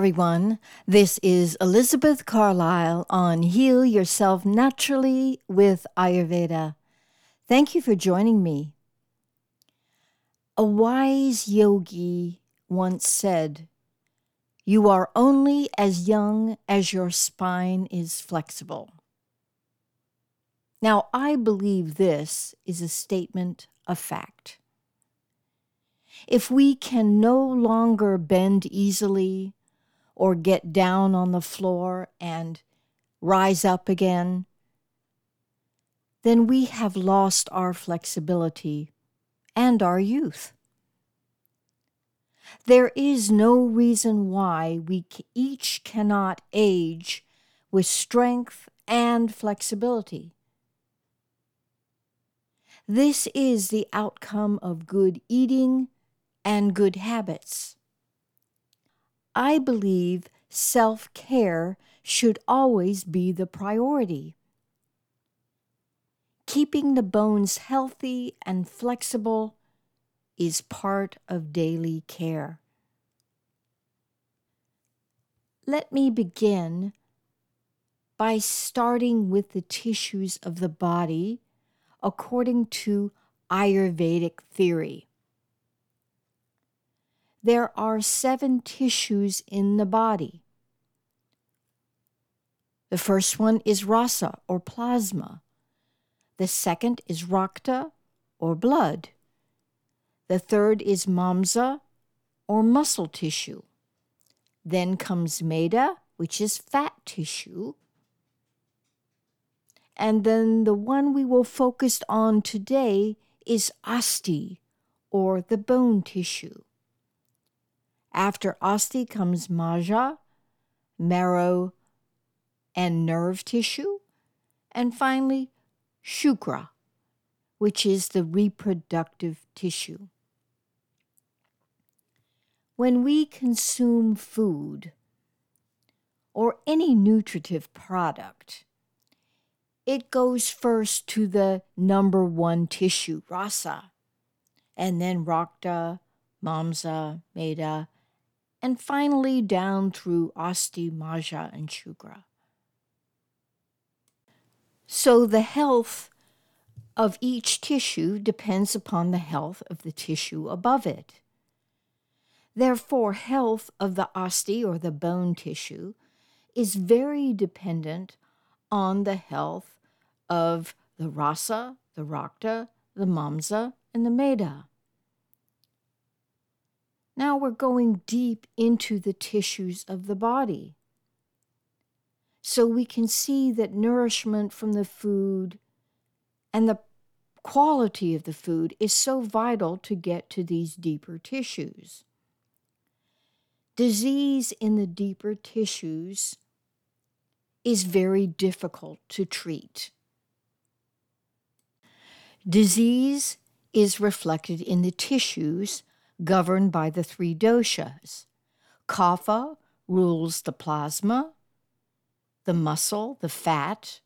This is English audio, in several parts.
everyone. This is Elizabeth Carlisle on Heal Yourself Naturally with Ayurveda. Thank you for joining me. A wise yogi once said, You are only as young as your spine is flexible. Now, I believe this is a statement of fact. If we can no longer bend easily or get down on the floor and rise up again, then we have lost our flexibility and our youth. There is no reason why we each cannot age with strength and flexibility. This is the outcome of good eating and good habits. I believe self care should always be the priority. Keeping the bones healthy and flexible is part of daily care. Let me begin by starting with the tissues of the body according to Ayurvedic theory. There are seven tissues in the body. The first one is rasa or plasma. The second is rakta or blood. The third is mamsa or muscle tissue. Then comes meda, which is fat tissue. And then the one we will focus on today is asti, or the bone tissue. After asti comes maja, marrow, and nerve tissue. And finally, shukra, which is the reproductive tissue. When we consume food or any nutritive product, it goes first to the number one tissue, rasa, and then rakta, mamsa, meda, and finally down through asti, maja, and shukra. So the health of each tissue depends upon the health of the tissue above it. Therefore, health of the asti or the bone tissue is very dependent on the health of the rasa, the rakta, the mamsa, and the meda. Now we're going deep into the tissues of the body. So we can see that nourishment from the food and the quality of the food is so vital to get to these deeper tissues. Disease in the deeper tissues is very difficult to treat. Disease is reflected in the tissues governed by the three doshas. Kapha rules the plasma, the muscle, the fat,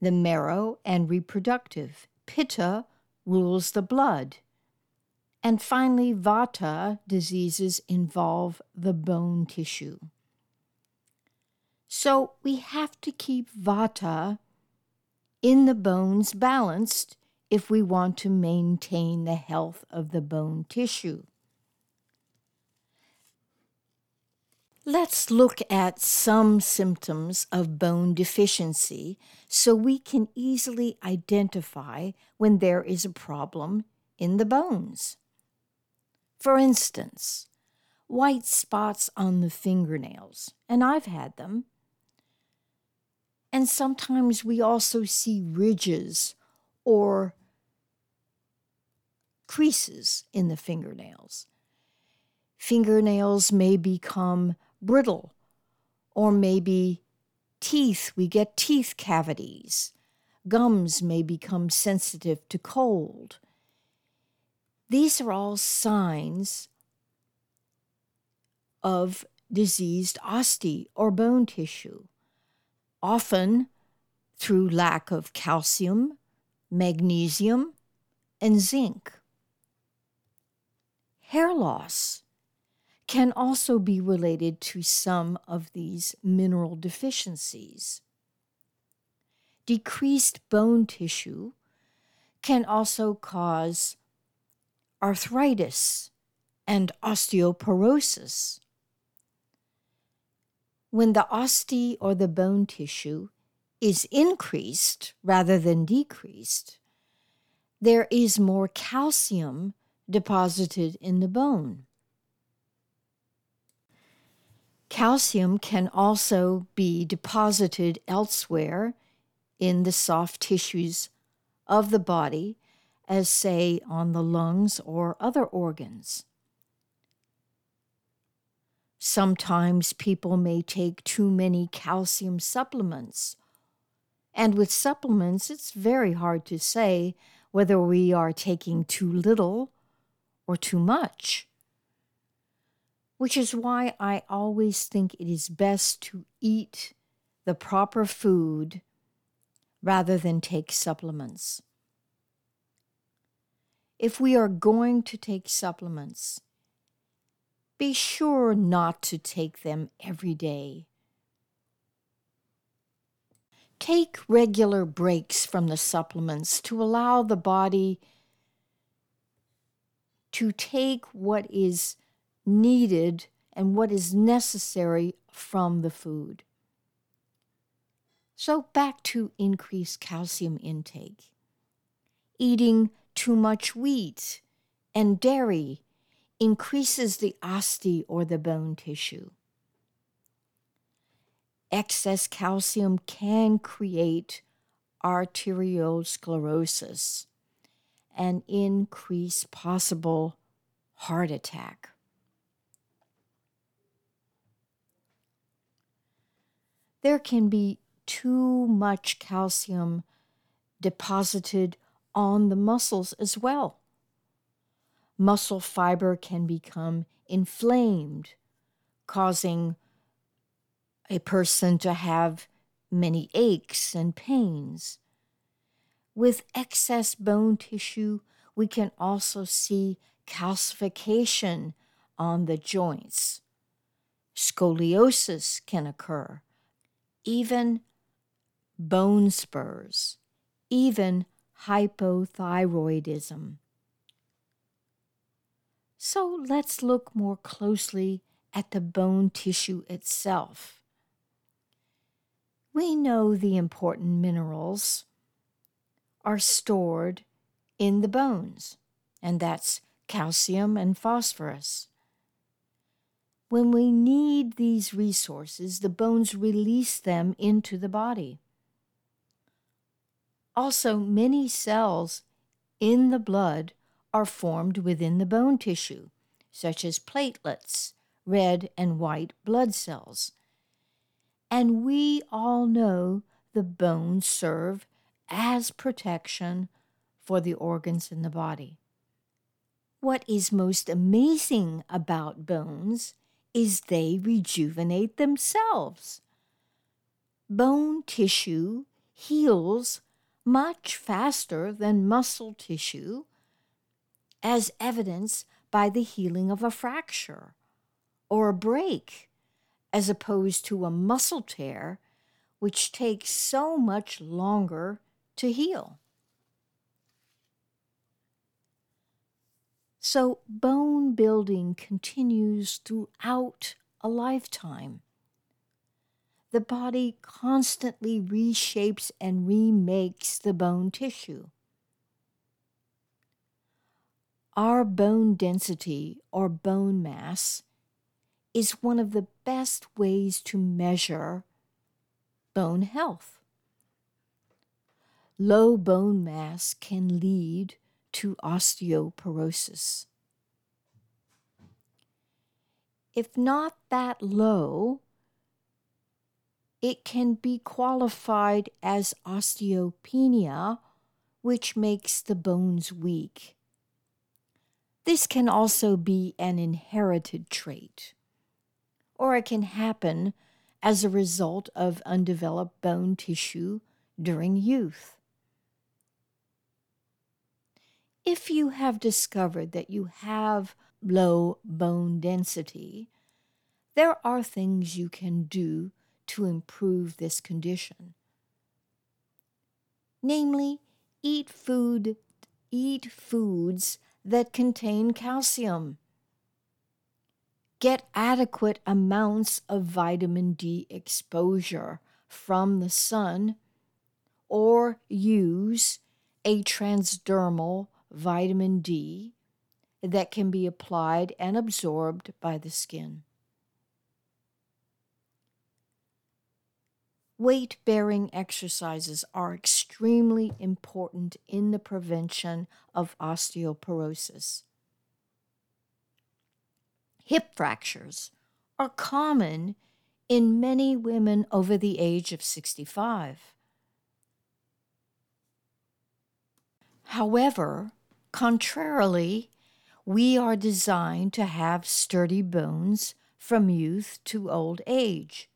the marrow, and reproductive. Pitta rules the blood. And finally, vata diseases involve the bone tissue. So we have to keep vata in the bones balanced if we want to maintain the health of the bone tissue. Let's look at some symptoms of bone deficiency so we can easily identify when there is a problem in the bones. For instance, white spots on the fingernails, and I've had them. And sometimes we also see ridges or creases in the fingernails. Fingernails may become brittle, or maybe teeth, we get teeth cavities. Gums may become sensitive to cold. These are all signs of diseased asti or bone tissue, often through lack of calcium, magnesium, and zinc hair loss can also be related to some of these mineral deficiencies. Decreased bone tissue can also cause arthritis and osteoporosis. When the asti or the bone tissue is increased rather than decreased, there is more calcium deposited in the bone. Calcium can also be deposited elsewhere in the soft tissues of the body, as say on the lungs or other organs. Sometimes people may take too many calcium supplements. And with supplements, it's very hard to say whether we are taking too little or too much which is why I always think it is best to eat the proper food rather than take supplements. If we are going to take supplements, be sure not to take them every day. Take regular breaks from the supplements to allow the body to take what is needed and what is necessary from the food. So, back to increased calcium intake. Eating too much wheat and dairy increases the asti or the bone tissue. Excess calcium can create arteriosclerosis and increase possible heart attack. there can be too much calcium deposited on the muscles as well. Muscle fiber can become inflamed, causing a person to have many aches and pains. With excess bone tissue, we can also see calcification on the joints. Scoliosis can occur even bone spurs, even hypothyroidism. So let's look more closely at the bone tissue itself. We know the important minerals are stored in the bones, and that's calcium and phosphorus. When we need these resources, the bones release them into the body. Also, many cells in the blood are formed within the bone tissue, such as platelets, red and white blood cells. And we all know the bones serve as protection for the organs in the body. What is most amazing about bones is they rejuvenate themselves. Bone tissue heals much faster than muscle tissue, as evidenced by the healing of a fracture or a break, as opposed to a muscle tear, which takes so much longer to heal. So, bone building continues throughout a lifetime. The body constantly reshapes and remakes the bone tissue. Our bone density or bone mass is one of the best ways to measure bone health. Low bone mass can lead to osteoporosis. If not that low, it can be qualified as osteopenia, which makes the bones weak. This can also be an inherited trait, or it can happen as a result of undeveloped bone tissue during youth. If you have discovered that you have low bone density, there are things you can do to improve this condition. Namely, eat food eat foods that contain calcium. Get adequate amounts of vitamin D exposure from the sun or use a transdermal vitamin D that can be applied and absorbed by the skin. Weight bearing exercises are extremely important in the prevention of osteoporosis. Hip fractures are common in many women over the age of 65. However, contrarily, we are designed to have sturdy bones from youth to old age.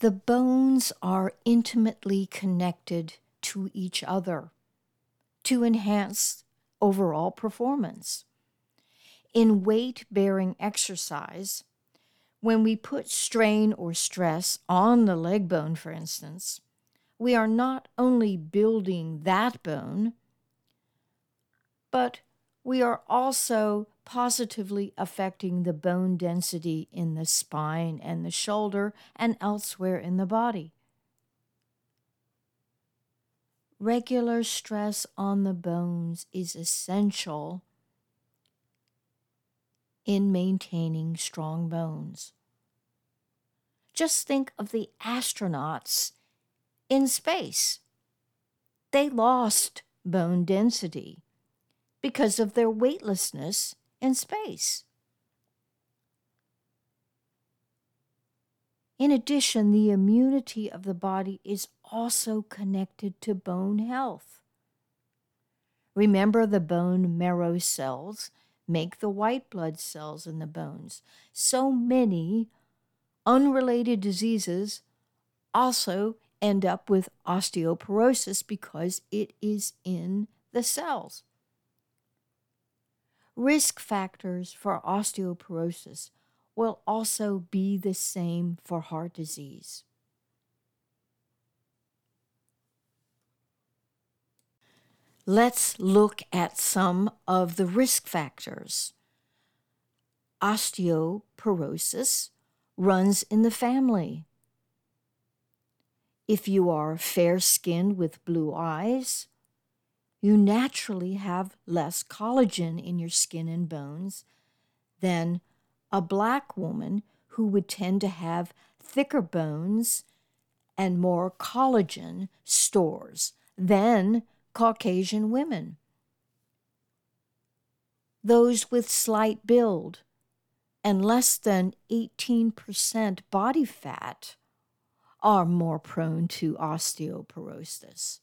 The bones are intimately connected to each other to enhance overall performance. In weight bearing exercise, when we put strain or stress on the leg bone, for instance, we are not only building that bone, but we are also positively affecting the bone density in the spine and the shoulder and elsewhere in the body. Regular stress on the bones is essential in maintaining strong bones. Just think of the astronauts in space. They lost bone density because of their weightlessness in space. In addition, the immunity of the body is also connected to bone health. Remember, the bone marrow cells make the white blood cells in the bones. So many unrelated diseases also end up with osteoporosis because it is in the cells. Risk factors for osteoporosis will also be the same for heart disease. Let's look at some of the risk factors. Osteoporosis runs in the family. If you are fair skinned with blue eyes, you naturally have less collagen in your skin and bones than a black woman who would tend to have thicker bones and more collagen stores than Caucasian women. Those with slight build and less than 18% body fat are more prone to osteoporosis.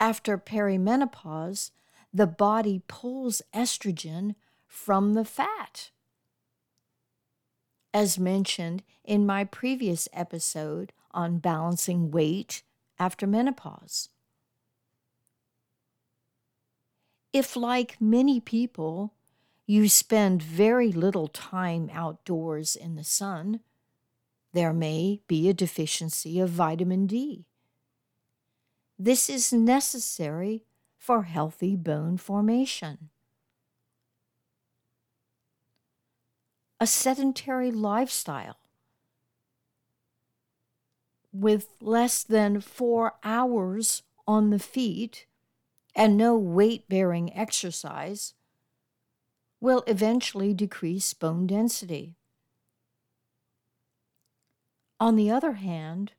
After perimenopause, the body pulls estrogen from the fat. As mentioned in my previous episode on balancing weight after menopause. If, like many people, you spend very little time outdoors in the sun, there may be a deficiency of vitamin D. This is necessary for healthy bone formation. A sedentary lifestyle with less than four hours on the feet and no weight bearing exercise will eventually decrease bone density. On the other hand,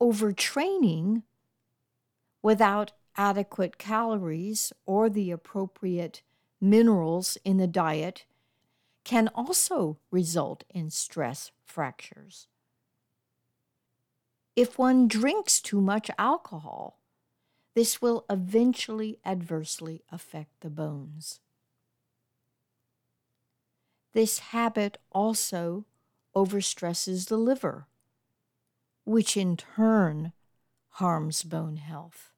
overtraining without adequate calories or the appropriate minerals in the diet can also result in stress fractures. If one drinks too much alcohol, this will eventually adversely affect the bones. This habit also overstresses the liver, which in turn harms bone health.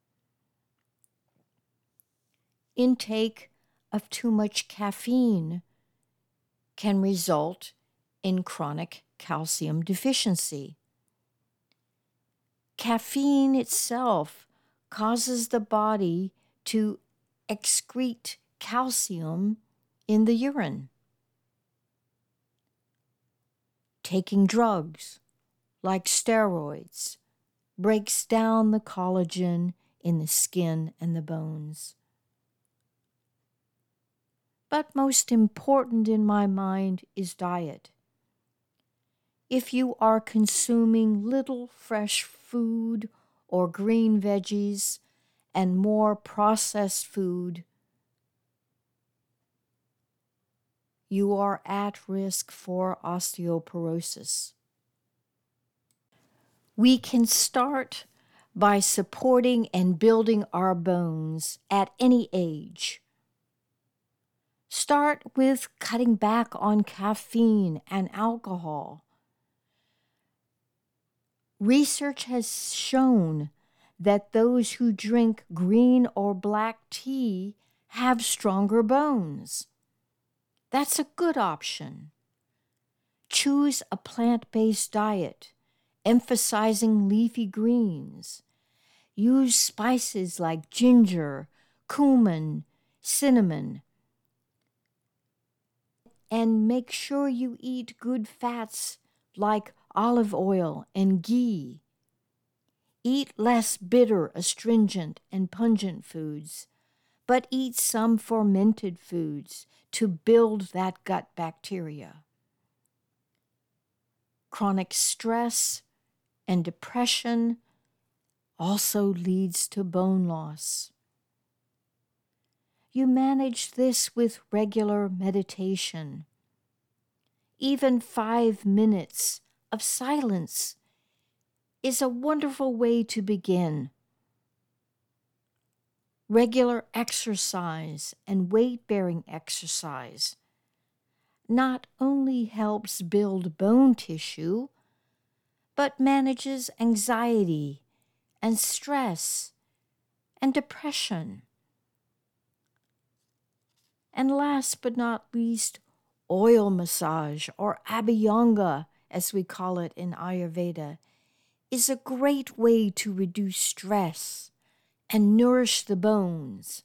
intake of too much caffeine can result in chronic calcium deficiency. Caffeine itself causes the body to excrete calcium in the urine. Taking drugs like steroids breaks down the collagen in the skin and the bones. But most important in my mind is diet. If you are consuming little fresh food or green veggies and more processed food, you are at risk for osteoporosis. We can start by supporting and building our bones at any age. Start with cutting back on caffeine and alcohol. Research has shown that those who drink green or black tea have stronger bones. That's a good option. Choose a plant based diet, emphasizing leafy greens. Use spices like ginger, cumin, cinnamon, and make sure you eat good fats like olive oil and ghee. Eat less bitter, astringent, and pungent foods, but eat some fermented foods to build that gut bacteria. Chronic stress and depression also leads to bone loss. You manage this with regular meditation. Even five minutes of silence is a wonderful way to begin. Regular exercise and weight bearing exercise not only helps build bone tissue, but manages anxiety and stress and depression. And last but not least, oil massage or abhyanga, as we call it in Ayurveda, is a great way to reduce stress and nourish the bones.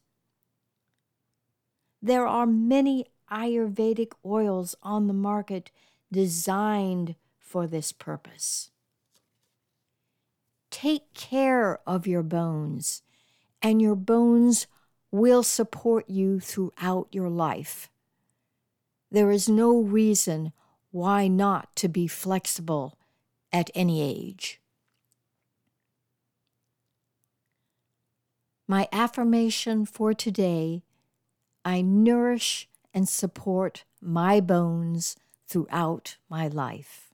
There are many Ayurvedic oils on the market designed for this purpose. Take care of your bones, and your bones will support you throughout your life. There is no reason why not to be flexible at any age. My affirmation for today I nourish and support my bones throughout my life.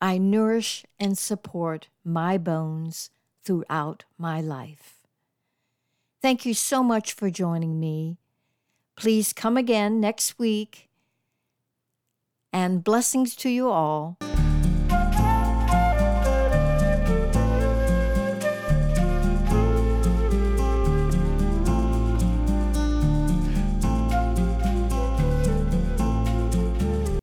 I nourish and support my bones throughout my life. Thank you so much for joining me. Please come again next week. And blessings to you all.